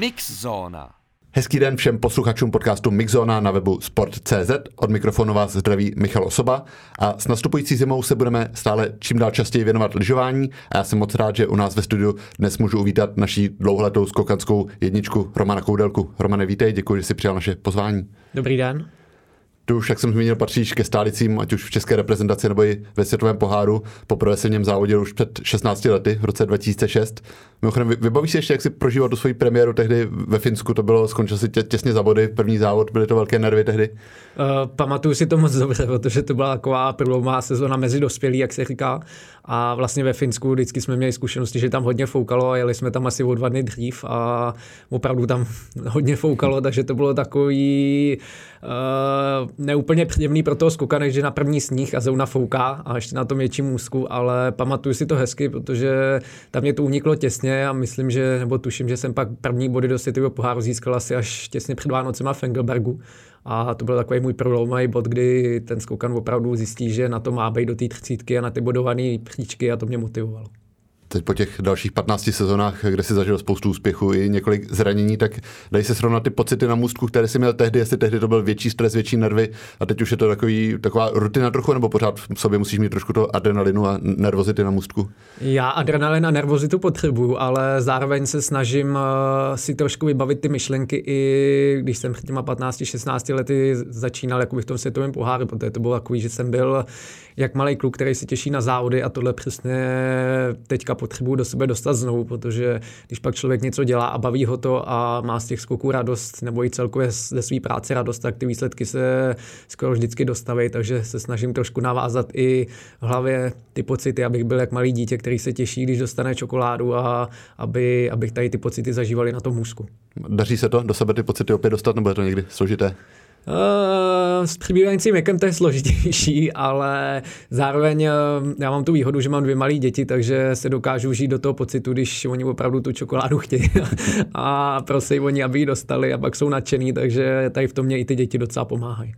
Mixzóna. Hezký den všem posluchačům podcastu Mixzona na webu Sport.cz. Od mikrofonu vás zdraví Michal Osoba a s nastupující zimou se budeme stále čím dál častěji věnovat lyžování a já jsem moc rád, že u nás ve studiu dnes můžu uvítat naší dlouholetou skokanskou jedničku Romana Koudelku. Romane, vítej, děkuji, že jsi přijal naše pozvání. Dobrý den. Ty už, jak jsem zmínil, patříš ke stálicím, ať už v české reprezentaci nebo i ve světovém poháru. Poprvé se v něm závodil už před 16 lety, v roce 2006. Mimochodem, vybavíš si ještě, jak si prožíval tu svoji premiéru tehdy ve Finsku, to bylo, skončil si tě, těsně za body, první závod, byly to velké nervy tehdy? Uh, pamatuju si to moc dobře, protože to byla taková průlomová sezona mezi dospělí, jak se říká. A vlastně ve Finsku vždycky jsme měli zkušenosti, že tam hodně foukalo a jeli jsme tam asi o dva dny dřív a opravdu tam hodně foukalo, takže to bylo takový uh, neúplně příjemný pro toho skoka, že na první sníh a zóna fouká a ještě na tom větším úzku, ale pamatuju si to hezky, protože tam mě to uniklo těsně a myslím, že, nebo tuším, že jsem pak první body do světového poháru získal asi až těsně před Vánocema v Engelbergu. A to byl takový můj prolomový bod, kdy ten skokan opravdu zjistí, že na to má být do té třicítky a na ty bodované příčky a to mě motivovalo teď po těch dalších 15 sezónách, kde si zažil spoustu úspěchů i několik zranění, tak dej se srovnat ty pocity na můstku, které jsi měl tehdy, jestli tehdy to byl větší stres, větší nervy a teď už je to takový, taková rutina trochu, nebo pořád v sobě musíš mít trošku to adrenalinu a nervozity na můstku? Já adrenalin a nervozitu potřebuju, ale zároveň se snažím eh, si trošku vybavit ty myšlenky i když jsem před těma 15-16 lety začínal jako v tom světovém poháru, protože to bylo takový, že jsem byl jak malý kluk, který se těší na závody a tohle přesně teďka potřebuju do sebe dostat znovu, protože když pak člověk něco dělá a baví ho to a má z těch skoků radost nebo i celkově ze své práce radost, tak ty výsledky se skoro vždycky dostaví, takže se snažím trošku navázat i v hlavě ty pocity, abych byl jak malý dítě, který se těší, když dostane čokoládu a aby, abych tady ty pocity zažívali na tom můzku. Daří se to do sebe ty pocity opět dostat, nebo je to někdy složité? Uh, s přibývajícím věkem to je složitější, ale zároveň uh, já mám tu výhodu, že mám dvě malé děti, takže se dokážu žít do toho pocitu, když oni opravdu tu čokoládu chtějí. A prosím oni, aby ji dostali a pak jsou nadšený, takže tady v tom mě i ty děti docela pomáhají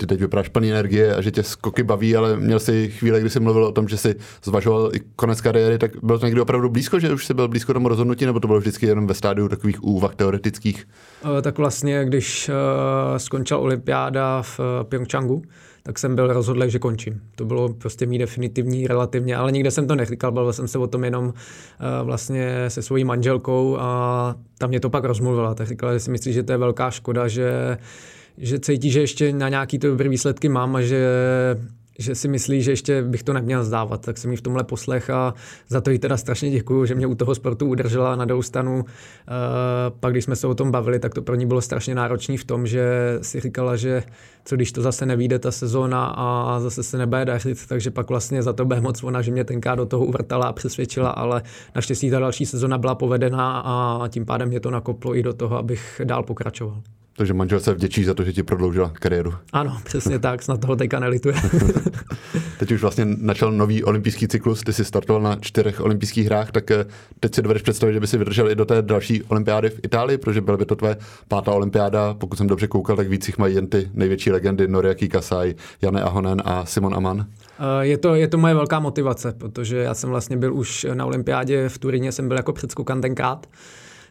ty teď vypadáš plný energie a že tě skoky baví, ale měl jsi chvíle, kdy jsi mluvil o tom, že jsi zvažoval i konec kariéry, tak bylo to někdy opravdu blízko, že už jsi byl blízko tomu rozhodnutí, nebo to bylo vždycky jenom ve stádiu takových úvah teoretických? Eh, tak vlastně, když eh, skončila olympiáda v eh, Pyeongchangu, tak jsem byl rozhodl, že končím. To bylo prostě mý definitivní relativně, ale nikde jsem to neříkal, bavil jsem se o tom jenom vlastně se svojí manželkou a tam mě to pak rozmluvila. Tak říkala, že si myslí, že to je velká škoda, že že cítí, že ještě na nějaký to dobrý výsledky mám a že že si myslí, že ještě bych to neměl zdávat, tak jsem jí v tomhle poslech a za to jí teda strašně děkuju, že mě u toho sportu udržela na doustanu. Uh, pak když jsme se o tom bavili, tak to pro ní bylo strašně náročné v tom, že si říkala, že co když to zase nevíde ta sezóna a zase se nebude dařit, takže pak vlastně za to bude moc ona, že mě tenká do toho uvrtala a přesvědčila, ale naštěstí ta další sezona byla povedená a tím pádem mě to nakoplo i do toho, abych dál pokračoval. Takže manželce vděčí za to, že ti prodloužila kariéru. Ano, přesně tak, snad toho teďka nelituje. teď už vlastně načal nový olympijský cyklus, ty jsi startoval na čtyřech olympijských hrách, tak eh, teď si dovedeš představit, že by si vydržel i do té další olympiády v Itálii, protože byla by to tvé pátá olympiáda, pokud jsem dobře koukal, tak víc jich mají jen ty největší legendy, Noriaki Kasai, Jane Ahonen a Simon Aman. Eh, je to, je to moje velká motivace, protože já jsem vlastně byl už na olympiádě v Turíně, jsem byl jako předskokan tenkrát.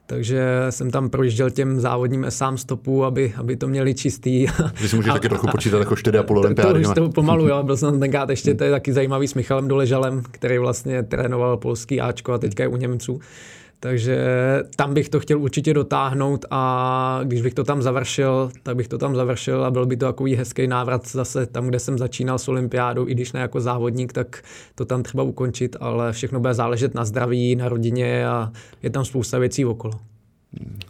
Takže jsem tam projížděl těm závodním sám stopu, aby, aby to měli čistý. Vy si můžete taky trochu počítat jako 4,5 olympiády. To, to, to pomalu, jo. Byl jsem tenkrát ještě, to je taky zajímavý s Michalem Doležalem, který vlastně trénoval polský Ačko a teďka je u Němců. Takže tam bych to chtěl určitě dotáhnout a když bych to tam završil, tak bych to tam završil a byl by to takový hezký návrat zase tam, kde jsem začínal s olympiádou, i když ne jako závodník, tak to tam třeba ukončit, ale všechno bude záležet na zdraví, na rodině a je tam spousta věcí okolo.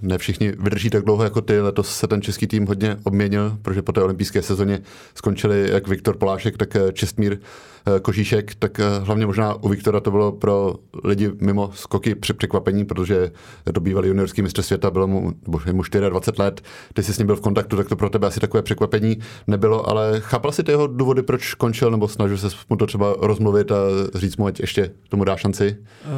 Ne všichni vydrží tak dlouho jako ty. Letos se ten český tým hodně obměnil, protože po té olympijské sezóně skončili jak Viktor Polášek, tak eh, Čestmír Eh, kožíšek, tak eh, hlavně možná u Viktora to bylo pro lidi mimo skoky při překvapení, protože to bývalý juniorský mistr světa, bylo mu, nebo mu 24 let, ty jsi s ním byl v kontaktu, tak to pro tebe asi takové překvapení nebylo, ale chápal si ty jeho důvody, proč končil, nebo snažil se mu to třeba rozmluvit a říct mu, ať ještě tomu dá šanci? Uh,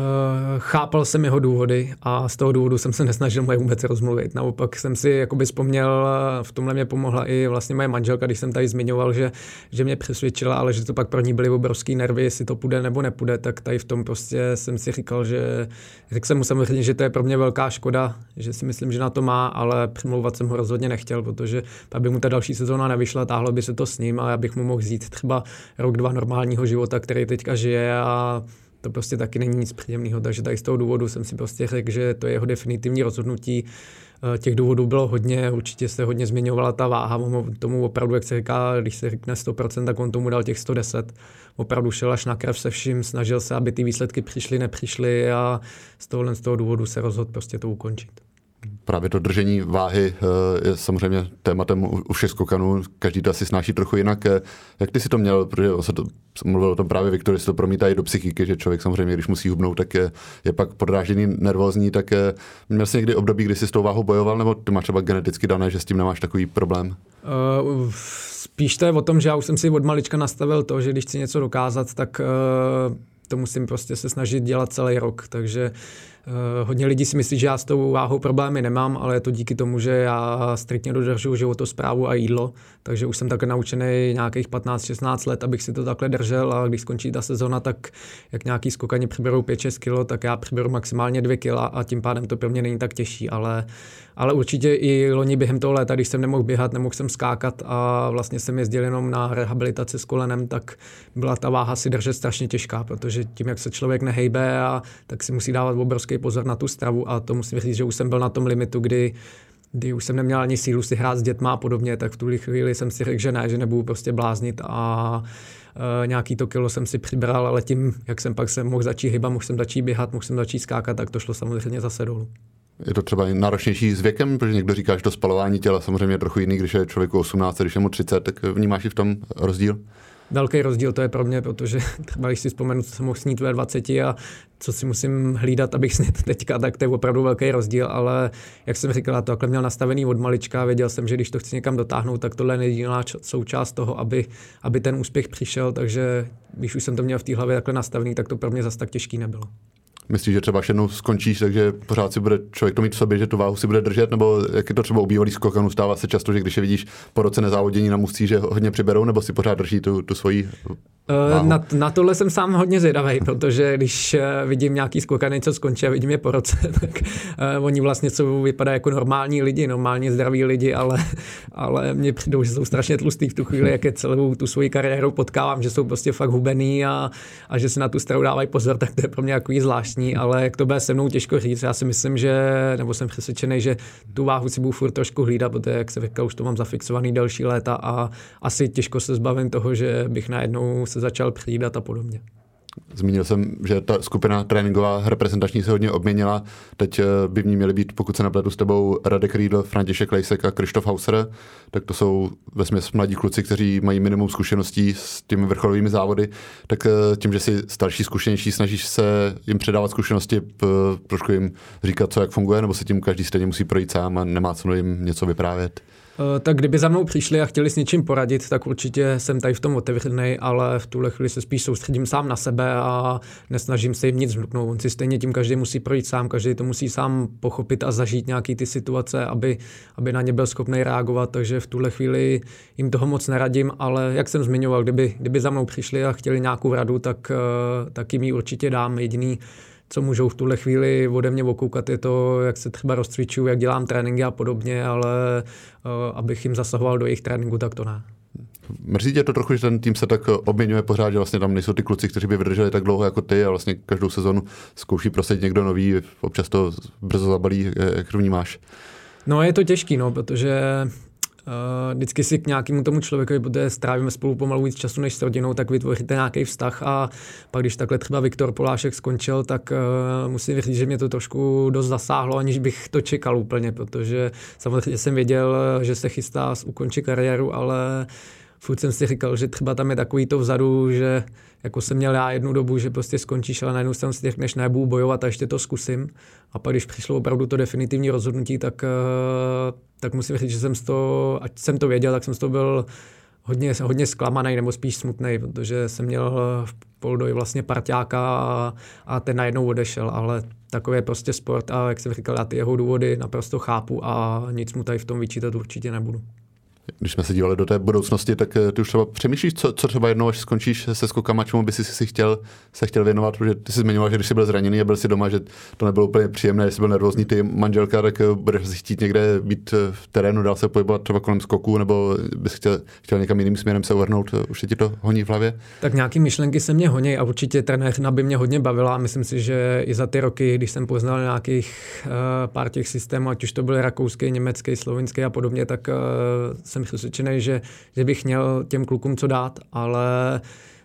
chápal jsem jeho důvody a z toho důvodu jsem se nesnažil mu vůbec rozmluvit. Naopak jsem si jakoby vzpomněl, v tomhle mě pomohla i vlastně moje manželka, když jsem tady zmiňoval, že, že mě přesvědčila, ale že to pak pro ní byly obrovský nervy, jestli to půjde nebo nepůjde, tak tady v tom prostě jsem si říkal, že řekl jsem mu samozřejmě, že to je pro mě velká škoda, že si myslím, že na to má, ale přimlouvat jsem ho rozhodně nechtěl, protože aby mu ta další sezóna nevyšla, táhlo by se to s ním a já bych mu mohl vzít třeba rok, dva normálního života, který teďka žije a to prostě taky není nic příjemného, takže tady z toho důvodu jsem si prostě řekl, že to je jeho definitivní rozhodnutí. Eh, těch důvodů bylo hodně, určitě se hodně zmiňovala ta váha, tomu opravdu, jak se říká, když se řekne 100%, tak on tomu dal těch 110. Opravdu šel až na krev se vším, snažil se, aby ty výsledky přišly, nepřišly a z tohohle z toho důvodu se rozhodl prostě to ukončit právě to držení váhy eh, je samozřejmě tématem u všech skokanů. Každý to asi snáší trochu jinak. Eh, jak ty si to měl? Protože se to, mluvil o tom právě Viktor, se to promítá i do psychiky, že člověk samozřejmě, když musí hubnout, tak je, je pak podrážený, nervózní. Tak eh, měl jsi někdy období, kdy jsi s tou váhou bojoval, nebo ty máš třeba geneticky dané, že s tím nemáš takový problém? Uh, spíš to je o tom, že já už jsem si od malička nastavil to, že když chci něco dokázat, tak uh, to musím prostě se snažit dělat celý rok. Takže hodně lidí si myslí, že já s tou váhou problémy nemám, ale je to díky tomu, že já striktně dodržuji životosprávu a jídlo, takže už jsem takhle naučený nějakých 15-16 let, abych si to takhle držel a když skončí ta sezona, tak jak nějaký skokani přiberou 5-6 kg, tak já přiberu maximálně 2 kg a tím pádem to pro mě není tak těžší, ale, ale určitě i loni během toho léta, když jsem nemohl běhat, nemohl jsem skákat a vlastně jsem jezdil jenom na rehabilitaci s kolenem, tak byla ta váha si držet strašně těžká, protože tím, jak se člověk nehejbe, a, tak si musí dávat obrovský pozor na tu stravu a to musím říct, že už jsem byl na tom limitu, kdy kdy už jsem neměl ani sílu si hrát s dětma a podobně, tak v tu chvíli jsem si řekl, že ne, že nebudu prostě bláznit a e, nějaký to kilo jsem si přibral, ale tím, jak jsem pak se mohl začít hýbat, mohl jsem začít běhat, mohl jsem začít skákat, tak to šlo samozřejmě zase dolů. Je to třeba náročnější s věkem, protože někdo říká, že to spalování těla samozřejmě je trochu jiný, když je člověku 18, když je mu 30, tak vnímáš i v tom rozdíl? velký rozdíl to je pro mě, protože třeba když si vzpomenu, co jsem mohl snít ve 20 a co si musím hlídat, abych snit teďka, tak to je opravdu velký rozdíl, ale jak jsem říkal, to takhle měl nastavený od malička, věděl jsem, že když to chci někam dotáhnout, tak tohle je jediná součást toho, aby, aby ten úspěch přišel, takže když už jsem to měl v té hlavě takhle nastavený, tak to pro mě zase tak těžký nebylo. Myslíš, že třeba jednou skončíš, takže pořád si bude člověk to mít v sobě, že tu váhu si bude držet, nebo jak je to třeba u bývalých skokanů, stává se často, že když je vidíš po roce nezávodění na musí, že hodně přiberou, nebo si pořád drží tu, tu svoji Uh, na, na tohle jsem sám hodně zvědavý, protože když uh, vidím nějaký skokany, co skončí a vidím je po roce, tak uh, oni vlastně jsou, vypadají jako normální lidi, normálně zdraví lidi, ale, ale mně přijdou, že jsou strašně tlustý v tu chvíli, jak je celou tu svoji kariéru potkávám, že jsou prostě fakt hubený a, a že se na tu stravu dávají pozor, tak to je pro mě jako zvláštní, ale jak to bude se mnou těžko říct, já si myslím, že, nebo jsem přesvědčený, že tu váhu si budu furt trošku hlídat, protože jak se říkal, už to mám zafixovaný další léta a asi těžko se zbavím toho, že bych najednou se začal přijídat a podobně. Zmínil jsem, že ta skupina tréninková reprezentační se hodně obměnila. Teď eh, by v ní měli být, pokud se napletu s tebou, Radek Riedl, František Lejsek a Krištof Hauser. Tak to jsou ve směs mladí kluci, kteří mají minimum zkušeností s těmi vrcholovými závody. Tak eh, tím, že si starší, zkušenější, snažíš se jim předávat zkušenosti, trošku jim říkat, co jak funguje, nebo se tím každý stejně musí projít sám a nemá co jim něco vyprávět. Eh, tak kdyby za mnou přišli a chtěli s něčím poradit, tak určitě jsem tady v tom otevřený, ale v tuhle chvíli se spíš soustředím sám na sebe a nesnažím se jim nic vnuknout. On si stejně tím každý musí projít sám, každý to musí sám pochopit a zažít nějaký ty situace, aby, aby na ně byl schopný reagovat, takže v tuhle chvíli jim toho moc neradím, ale jak jsem zmiňoval, kdyby, kdyby za mnou přišli a chtěli nějakou radu, tak, eh, tak jim ji určitě dám. Jediný, co můžou v tuhle chvíli ode mě okoukat, je to, jak se třeba rozcvičuju, jak dělám tréninky a podobně, ale uh, abych jim zasahoval do jejich tréninku, tak to ne. Mrzí tě to trochu, že ten tým se tak obměňuje pořád, že vlastně tam nejsou ty kluci, kteří by vydrželi tak dlouho jako ty a vlastně každou sezonu zkouší prosadit někdo nový, občas to brzo zabalí, jak to vnímáš? No je to těžký, no, protože Uh, vždycky si k nějakému tomu člověku, protože strávíme spolu pomalu víc času než s rodinou, tak vytvoříte nějaký vztah. A pak když takhle třeba Viktor Polášek skončil, tak uh, musím říct, že mě to trošku dost zasáhlo, aniž bych to čekal úplně, protože samozřejmě jsem věděl, že se chystá ukončit kariéru, ale furt jsem si říkal, že třeba tam je takový to vzadu, že jako jsem měl já jednu dobu, že prostě skončíš, ale najednou jsem si řekneš, nebudu bojovat a ještě to zkusím. A pak, když přišlo opravdu to definitivní rozhodnutí, tak, eh, tak musím říct, že jsem to, ať jsem to věděl, tak jsem toho byl hodně, hodně zklamaný nebo spíš smutný, protože jsem měl v Poldoji vlastně parťáka a, a ten najednou odešel, ale takový je prostě sport a jak jsem říkal, já ty jeho důvody naprosto chápu a nic mu tady v tom vyčítat určitě nebudu. Když jsme se dívali do té budoucnosti, tak eh, ty už třeba přemýšlíš, co, co třeba jednou, až skončíš se skokama, čemu by si, si chtěl, se chtěl věnovat, protože ty jsi zmiňoval, že když jsi byl zraněný a byl si doma, že to nebylo úplně příjemné, jestli byl nervózní ty manželka, tak eh, budeš si chtít někde být eh, v terénu, dál se pohybovat třeba kolem skoku, nebo bys chtěl, chtěl někam jiným směrem se uvrhnout, už ti to honí v hlavě? Tak nějaký myšlenky se mě honí a určitě trenér by mě hodně bavila. Myslím si, že i za ty roky, když jsem poznal nějakých uh, pár těch systémů, ať už to byl rakouský, německý, slovinský a podobně, tak uh, jsem přesvědčený, že, že bych měl těm klukům co dát, ale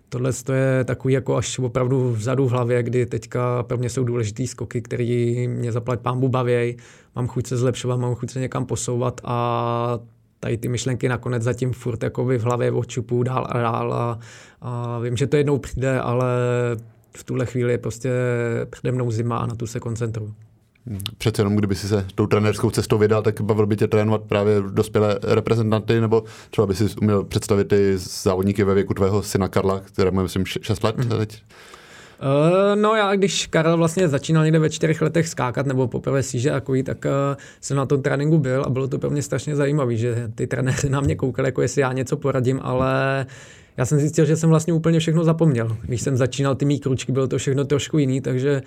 tohle je takový jako až opravdu vzadu v hlavě, kdy teďka pro mě jsou důležitý skoky, který mě zaplať pámbu bavěj, mám chuť se zlepšovat, mám chuť se někam posouvat a tady ty myšlenky nakonec zatím furt jakoby v hlavě odčupu dál a dál a, a vím, že to jednou přijde, ale v tuhle chvíli je prostě přede mnou zima a na tu se koncentruju. Přece jenom, kdyby si se tou trenérskou cestou vydal, tak bavil by tě trénovat právě dospělé reprezentanty, nebo třeba by si uměl představit ty závodníky ve věku tvého syna Karla, kterému myslím 6 let mm-hmm. teď? Uh, no já, když Karel vlastně začínal někde ve čtyřech letech skákat nebo poprvé síže a takový, tak uh, jsem na tom tréninku byl a bylo to pro mě strašně zajímavé, že ty trenéři na mě koukali, jako jestli já něco poradím, ale já jsem zjistil, že jsem vlastně úplně všechno zapomněl. Když jsem začínal ty mý kručky, bylo to všechno trošku jiný, takže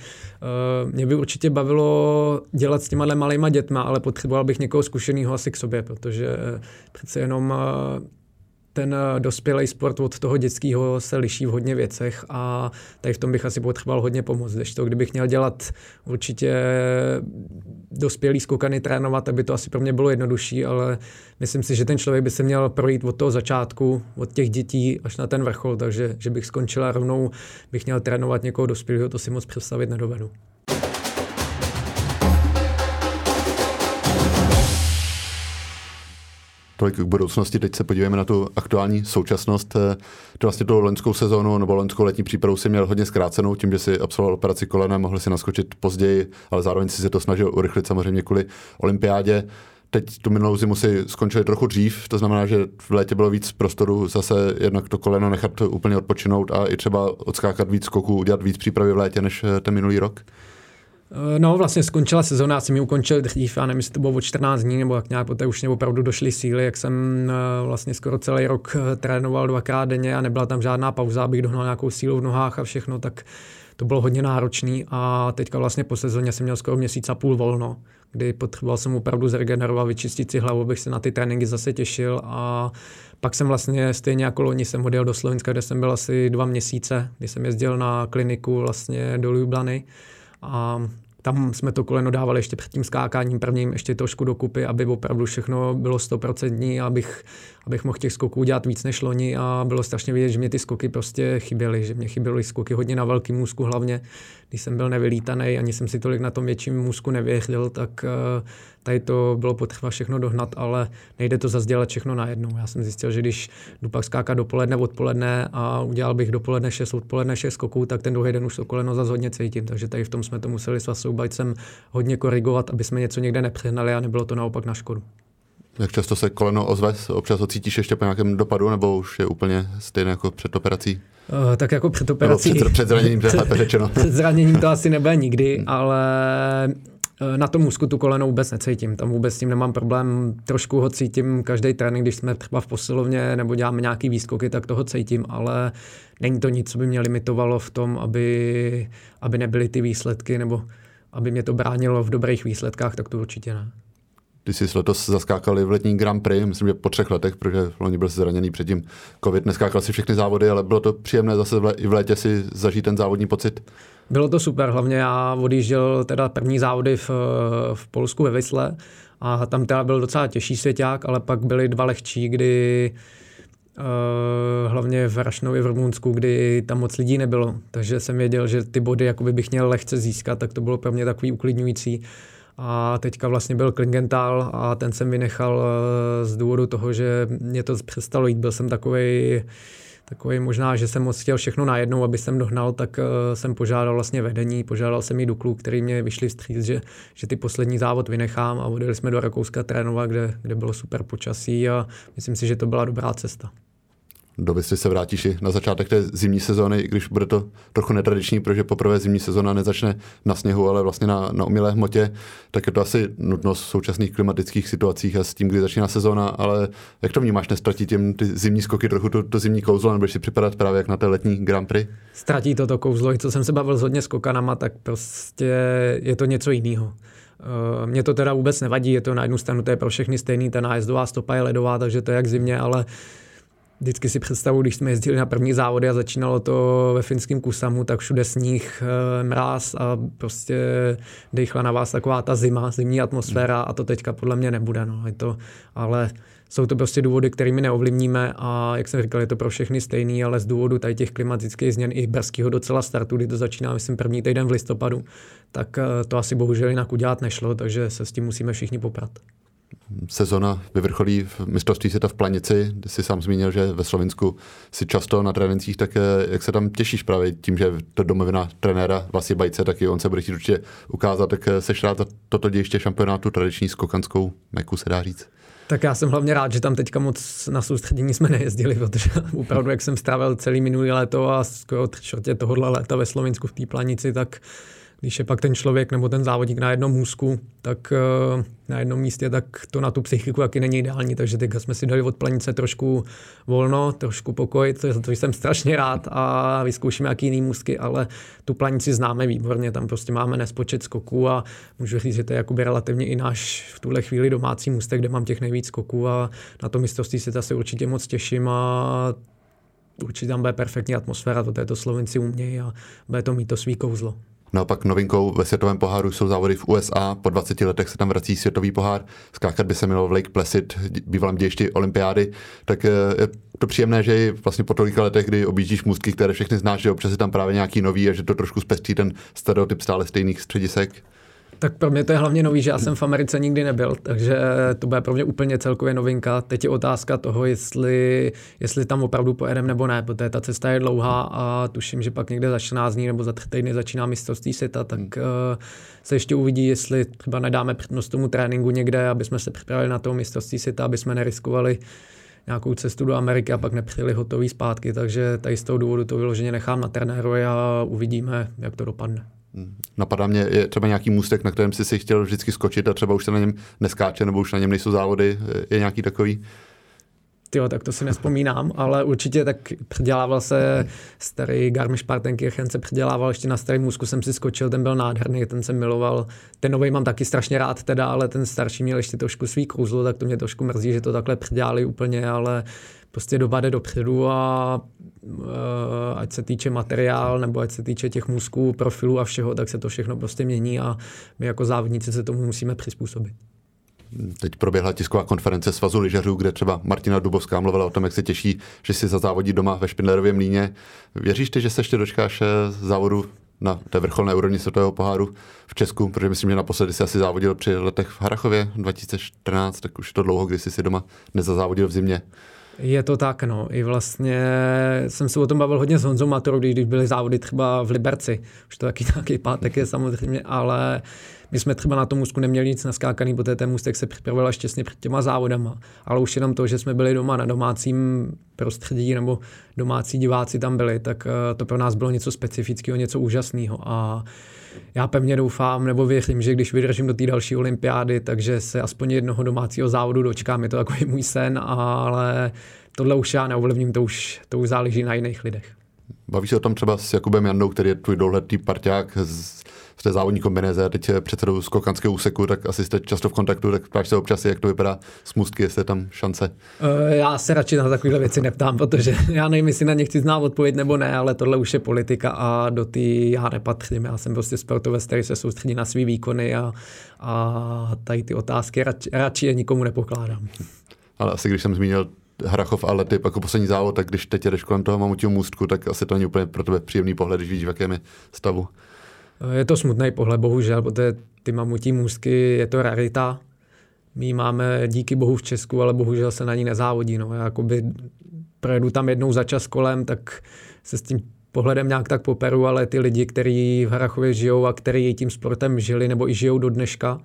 uh, mě by určitě bavilo dělat s těma malýma dětma, ale potřeboval bych někoho zkušeného asi k sobě, protože přece jenom uh, ten eh, dospělý sport od toho dětského se liší v hodně věcech a tady v tom bych asi potřeboval hodně pomoct. Když to, kdybych měl dělat určitě dospělý skokany trénovat, tak by to asi pro mě bylo jednodušší, ale myslím si, že ten člověk by se měl projít od toho začátku, od těch dětí až na ten vrchol, takže že bych skončil a rovnou bych měl trénovat někoho dospělého, to si moc představit nedovedu. Tolik k budoucnosti. Teď se podíváme na tu aktuální současnost. To vlastně tu loňskou sezónu nebo loňskou letní přípravu si měl hodně zkrácenou tím, že si absolvoval operaci kolena, mohl si naskočit později, ale zároveň si se to snažil urychlit samozřejmě kvůli olympiádě. Teď tu minulou zimu si skončili trochu dřív, to znamená, že v létě bylo víc prostoru zase jednak to koleno nechat úplně odpočinout a i třeba odskákat víc skoků, udělat víc přípravy v létě než ten minulý rok. Eh, no, vlastně skončila sezóna, jsem ji ukončil dřív, já nevím, jestli to bylo o 14 dní, nebo jak nějak poté už mě opravdu došly síly, jak jsem eh, vlastně skoro celý rok eh, trénoval dvakrát denně a nebyla tam žádná pauza, abych dohnal nějakou sílu v nohách a všechno, tak to bylo hodně náročný a teďka vlastně po sezóně jsem měl skoro měsíc a půl volno, kdy potřeboval jsem opravdu zregenerovat, vyčistit si hlavu, abych se na ty tréninky zase těšil a pak jsem vlastně stejně jako loni jsem odjel do Slovenska, kde jsem byl asi dva měsíce, kdy jsem jezdil na kliniku vlastně do Ljubljany a tam jsme to koleno dávali ještě před tím skákáním prvním ještě trošku dokupy, aby opravdu všechno bylo stoprocentní, abych, abych mohl těch skoků dělat víc než loni. A bylo strašně vidět, že mě ty skoky prostě chyběly, že mě chyběly skoky hodně na velký můzku hlavně, když jsem byl nevylítaný, ani jsem si tolik na tom větším můzku nevěřil, tak eh, tady to bylo potřeba všechno dohnat, ale nejde to zase dělat všechno najednou. Já jsem zjistil, že když jdu pak skákat dopoledne, odpoledne a udělal bych dopoledne 6, odpoledne 6 skoků, tak ten druhý den už to koleno zase hodně cítím. Takže tady v tom jsme to museli s Vasoubajcem hodně korigovat, aby jsme něco někde nepřehnali a nebylo to naopak na škodu. Jak často se koleno ozve? Občas ho cítíš ještě po nějakém dopadu, nebo už je úplně stejné jako před operací? Uh, tak jako před operací. před, před zraněním, to je řečeno. Před zraněním to asi nebude nikdy, hmm. ale Eh, na tom úzku tu koleno vůbec necítím, tam vůbec s tím nemám problém, trošku ho cítím každý trénink, když jsme třeba v posilovně nebo děláme nějaký výskoky, tak toho cítím, ale není to nic, co by mě limitovalo v tom, aby, aby nebyly ty výsledky nebo aby mě to bránilo v dobrých výsledkách, tak to určitě ne. Ty jsi letos zaskákali v letní Grand Prix, myslím, že po třech letech, protože loni byl zraněný předtím covid, neskákal si všechny závody, ale bylo to příjemné zase i v létě si zažít ten závodní pocit. Bylo to super, hlavně já odjížděl teda první závody v, v Polsku ve Vysle A tam teda byl docela těžší svěťák, ale pak byly dva lehčí, kdy Uh, hlavně v Rašnově v Rumunsku, kdy tam moc lidí nebylo, takže jsem věděl, že ty body jakoby bych měl lehce získat, tak to bylo pro mě takový uklidňující. A teďka vlastně byl Klingenthal a ten jsem vynechal uh, z důvodu toho, že mě to přestalo jít. Byl jsem takový takový možná, že jsem moc chtěl všechno najednou, aby jsem dohnal, tak uh, jsem požádal vlastně vedení, požádal jsem i Duklu, který mě vyšli vstříc, že, že ty poslední závod vynechám a odjeli jsme do Rakouska trénovat, kde, kde bylo super počasí a myslím si, že to byla dobrá cesta do Vystry se vrátíš i na začátek té zimní sezóny, i když bude to trochu netradiční, protože poprvé zimní sezóna nezačne na sněhu, ale vlastně na, na umělé hmotě, tak je to asi nutnost v současných klimatických situacích a s tím, kdy začíná sezóna, ale jak to vnímáš, nestratí tím ty zimní skoky trochu to, to zimní kouzlo, nebo si připadat právě jak na té letní Grand Prix? Ztratí to to kouzlo, i co jsem se bavil s hodně skokanama, tak prostě je to něco jiného. Eh, mně to teda vůbec nevadí, je to na jednu stranu, to je pro všechny stejný, ta nájezdová stopa je ledová, takže to je jak zimně, ale Vždycky si představu, když jsme jezdili na první závody a začínalo to ve finském Kusamu, tak všude sníh, eh, mráz a prostě dechla na vás taková ta zima, zimní atmosféra a to teďka podle mě nebude. No. Je to, ale jsou to prostě důvody, kterými neovlivníme a jak jsem říkal, je to pro všechny stejný, ale z důvodu tady těch klimatických změn i brzkého docela startu, kdy to začíná, myslím, první týden v listopadu, tak eh, to asi bohužel jinak udělat nešlo, takže se s tím musíme všichni poprat sezona vyvrcholí v mistrovství světa v Planici, kde jsi sám zmínil, že ve Slovensku si často na trénincích, tak eh, jak se tam těšíš právě tím, že to domovina trenéra Vasi Bajce, taky on se bude chtít určitě ukázat, tak eh, seš rád toto dějiště šampionátu tradiční skokanskou meku, se dá říct. Tak já jsem hlavně rád, že tam teďka moc na soustředění jsme nejezdili, protože opravdu, jak jsem strávil celý minulý léto a skoro tři čtvrtě tohohle léta ve Slovensku v té planici, tak když je pak ten člověk nebo ten závodník na jednom můzku, tak uh, na jednom místě, tak to na tu psychiku taky není ideální, takže teďka jsme si dali od planice trošku volno, trošku pokoj, to, to jsem strašně rád a vyzkoušíme jaký jiný můzky, ale tu planici známe výborně, tam prostě máme nespočet skoků a můžu říct, že to je jakoby relativně i náš v tuhle chvíli domácí můstek, kde mám těch nejvíc skoků a na to mistrovství se zase určitě moc těším a určitě tam bude perfektní atmosféra, to této Slovenci umějí a bude to mít to svý kouzlo. Naopak novinkou ve světovém poháru jsou závody v USA. Po 20 letech se tam vrací světový pohár. Skákat by se mělo v Lake Placid, bývalém dějišti olympiády. Tak eh, je to příjemné, že vlastně po tolika letech, kdy objíždíš můstky, které všechny znáš, že občas je tam právě nějaký nový a že to trošku zpestří ten stereotyp stále stejných středisek. Tak pro mě to je hlavně nový, že já jsem v Americe nikdy nebyl, takže to bude pro mě úplně celkově novinka. Teď je otázka toho, jestli, jestli tam opravdu pojedem nebo ne, protože ta cesta je dlouhá a tuším, že pak někde za 14 dní nebo za 3 týdny začíná mistrovství světa, tak hmm. uh, se ještě uvidí, jestli třeba nedáme přednost tomu tréninku někde, aby jsme se připravili na to mistrovství světa, aby jsme neriskovali nějakou cestu do Ameriky a pak nepřijeli hotový zpátky, takže tady z toho důvodu to vyloženě nechám na trenéru a uvidíme, jak to dopadne. Napadá mě, je třeba nějaký můstek, na kterém si si chtěl vždycky skočit a třeba už se na něm neskáče, nebo už na něm nejsou závody, je nějaký takový? Jo, tak to si nespomínám, ale určitě tak předělával se starý Garmisch Partenkirchen se předělával, ještě na starý můzku jsem si skočil, ten byl nádherný, ten jsem miloval. Ten nový mám taky strašně rád teda, ale ten starší měl ještě trošku svý kouzlo, tak to mě trošku mrzí, že to takhle předělali úplně, ale prostě doba jde dopředu a uh, ať se týče materiál nebo ať se týče těch musků, profilů a všeho, tak se to všechno prostě mění a my jako závodníci se tomu musíme přizpůsobit. Teď proběhla tisková konference Svazu lyžařů, kde třeba Martina Dubovská mluvila o tom, jak se těší, že si za závodí doma ve Špindlerově mlíně. Věříš ty, že se ještě dočkáš eh, závodu na té vrcholné úrovni světového poháru v Česku, protože myslím, že naposledy si asi závodil při letech v Harachově 2014, tak už to dlouho, kdy jsi si doma nezazávodil v zimě. Je to tak, no. I vlastně jsem se o tom bavil hodně s Honzou Maturou, když byly závody třeba v Liberci. Už to taky nějaký pátek je samozřejmě, ale my jsme třeba na tom úzku neměli nic naskákaný, protože ten můstek se připravoval až těsně před těma závodama. Ale už jenom to, že jsme byli doma na domácím prostředí nebo domácí diváci tam byli, tak eh, to pro nás bylo něco specifického, něco úžasného. A já pevně doufám nebo věřím, že když vydržím do té další olympiády, takže se aspoň jednoho domácího závodu dočkám. Je to takový můj sen, ale tohle už já neovlivním, to už, to už záleží na jiných lidech. Bavíš se o tom třeba s Jakubem Jandou, který je tvůj dlouhletý parťák z v té závodní kombinéze, teď předsedou skokanského úseku, tak asi jste často v kontaktu, tak ptáš se občas, jak to vypadá s můstky, jestli je tam šance. Já se radši na takové věci neptám, protože já nevím, jestli na ně chci znát odpověď nebo ne, ale tohle už je politika a do té já nepatřím. Já jsem prostě sportovec, který se soustředí na svý výkony a, a tady ty otázky radši, radši je nikomu nepokládám. Ale asi když jsem zmínil Hrachov a Letip jako poslední závod, tak když teď jedeš kolem toho mamutího můstku, tak asi to není úplně pro tebe příjemný pohled, když víš, v jakém je stavu. Je to smutný pohled, bohužel, protože ty mamutí můstky je to rarita. My máme díky bohu v Česku, ale bohužel se na ní nezávodí. No. Já jakoby projedu tam jednou za čas kolem, tak se s tím pohledem nějak tak poperu, ale ty lidi, kteří v Harachově žijou a kteří tím sportem žili nebo i žijou do dneška,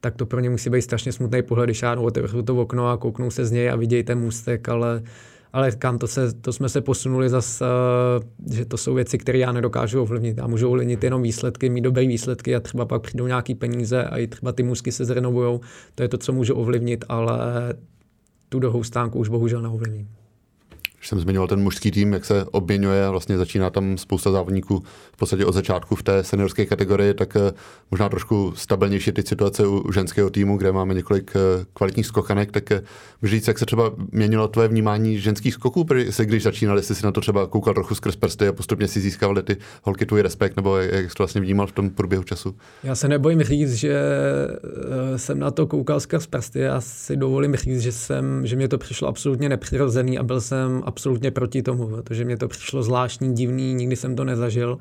tak to pro ně musí být strašně smutný pohled, když ráno otevřu to okno a kouknou se z něj a vidějí ten můstek, ale, ale kam to, se, to jsme se posunuli zase, že to jsou věci, které já nedokážu ovlivnit. Já můžu ovlivnit jenom výsledky, mít dobré výsledky a třeba pak přijdou nějaký peníze a i třeba ty můzky se zrenovujou. To je to, co můžu ovlivnit, ale tu druhou stánku už bohužel neovlivním když jsem zmiňoval ten mužský tým, jak se obměňuje, vlastně začíná tam spousta závodníků v podstatě od začátku v té seniorské kategorii, tak eh, možná trošku stabilnější ty situace u ženského týmu, kde máme několik eh, kvalitních skokanek, tak eh, můžeš říct, jak se třeba měnilo tvoje vnímání ženských skoků, protože když začínali, jsi si na to třeba koukal trochu skrz prsty a postupně si získávali ty holky tvůj respekt, nebo jak jsi to vlastně vnímal v tom průběhu času? Já se nebojím říct, že jsem na to koukal skrz prsty, já si dovolím říct, že, jsem, že mě to přišlo absolutně nepřirozený a byl jsem absolutně proti tomu, protože mě to přišlo zvláštní, divný, nikdy jsem to nezažil.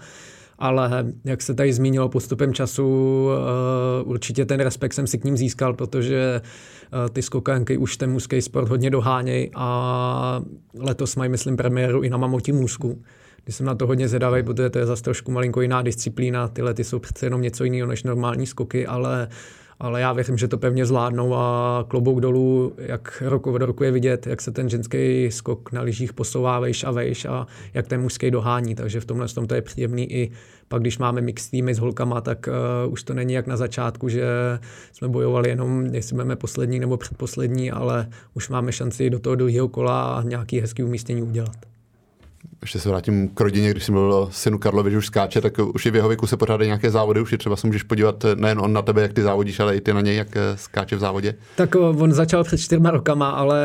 Ale jak se tady zmínilo postupem času, eh, určitě ten respekt jsem si k ním získal, protože eh, ty skokanky už ten mužský sport hodně dohánějí a letos mají, myslím, premiéru i na Mamoti můzku. Když jsem na to hodně zvědavý, protože to je zase trošku malinko jiná disciplína, ty lety jsou přece jenom něco jiného než normální skoky, ale ale já věřím, že to pevně zvládnou a klobouk dolů, jak rok od roku je vidět, jak se ten ženský skok na lyžích posouvá vejš a vejš a jak ten mužský dohání, takže v tomhle tom to je příjemný i pak, když máme mix týmy s holkama, tak uh, už to není jak na začátku, že jsme bojovali jenom, jestli budeme poslední nebo předposlední, ale už máme šanci do toho druhého kola a nějaký hezký umístění udělat ještě se vrátím k rodině, když jsem mluvil synu Karlovi, že už skáče, tak už i v jeho věku se pořádají nějaké závody, už je třeba se můžeš podívat nejen on na tebe, jak ty závodíš, ale i ty na něj, jak eh, skáče v závodě. Tak on začal před čtyřma rokama, ale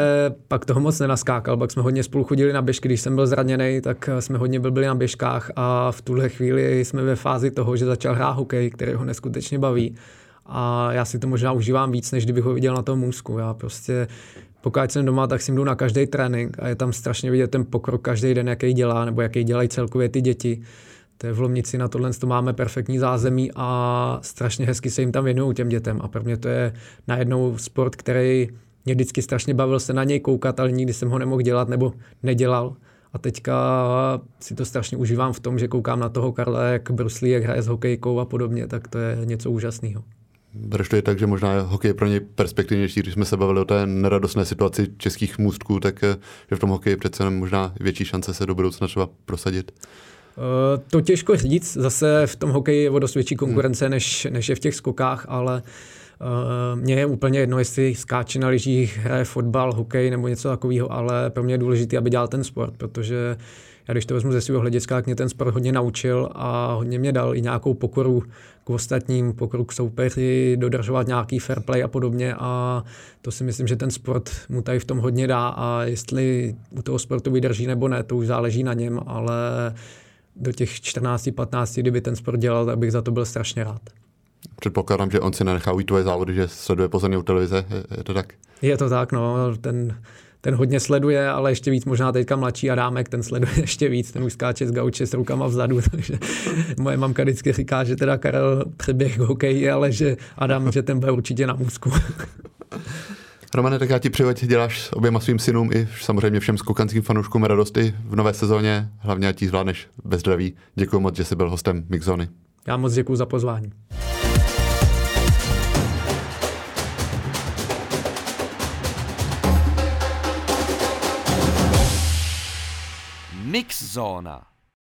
pak toho moc nenaskákal, pak jsme hodně spolu chodili na běžky, když jsem byl zraněný, tak eh, jsme hodně byli na běžkách a v tuhle chvíli jsme ve fázi toho, že začal hrát hokej, který ho neskutečně baví a já si to možná užívám víc, než kdybych ho viděl na tom můzku. Já prostě pokud jsem doma, tak si jdu na každý trénink a je tam strašně vidět ten pokrok každý den, jaký dělá, nebo jaký dělají celkově ty děti. To je v Lomnici, na tohle to máme perfektní zázemí a strašně hezky se jim tam věnují těm dětem. A pro mě to je najednou sport, který mě vždycky strašně bavil se na něj koukat, ale nikdy jsem ho nemohl dělat nebo nedělal. A teďka si to strašně užívám v tom, že koukám na toho Karla, jak bruslí, jak hraje s hokejkou a podobně, tak to je něco úžasného. Bereš to je tak, že možná hokej je pro ně perspektivnější, když jsme se bavili o té neradostné situaci českých můstků, tak eh, že v tom hokeji přece možná větší šance se do budoucna třeba prosadit? Uh, to těžko říct, zase v tom hokeji je o dost větší konkurence, hmm. než, než je v těch skokách, ale uh, mně je úplně jedno, jestli skáče na lyžích, hraje fotbal, hokej nebo něco takového, ale pro mě je důležité, aby dělal ten sport, protože já když to vezmu ze svého hlediska, tak mě ten sport hodně naučil a hodně mě dal i nějakou pokoru k ostatním, pokoru k soupeři, dodržovat nějaký fair play a podobně a to si myslím, že ten sport mu tady v tom hodně dá a jestli u toho sportu vydrží nebo ne, to už záleží na něm, ale do těch 14-15, kdyby ten sport dělal, tak bych za to byl strašně rád. Předpokládám, že on si nenechá tvoje závody, že sleduje pozorně u televize, je to tak? Je to tak, no, ten ten hodně sleduje, ale ještě víc možná teďka mladší Adámek, ten sleduje ještě víc, ten už skáče z gauče s rukama vzadu, takže moje mamka vždycky říká, že teda Karel přeběh hokeji, ale že Adam, že ten bude určitě na můzku. Romane, tak já ti přeju, děláš oběma svým synům i samozřejmě všem skokanským fanouškům radosti v nové sezóně, hlavně ať ti zvládneš bez zdraví. Děkuji moc, že jsi byl hostem Mixzony. Já moc děkuji za pozvání. Mix Zona.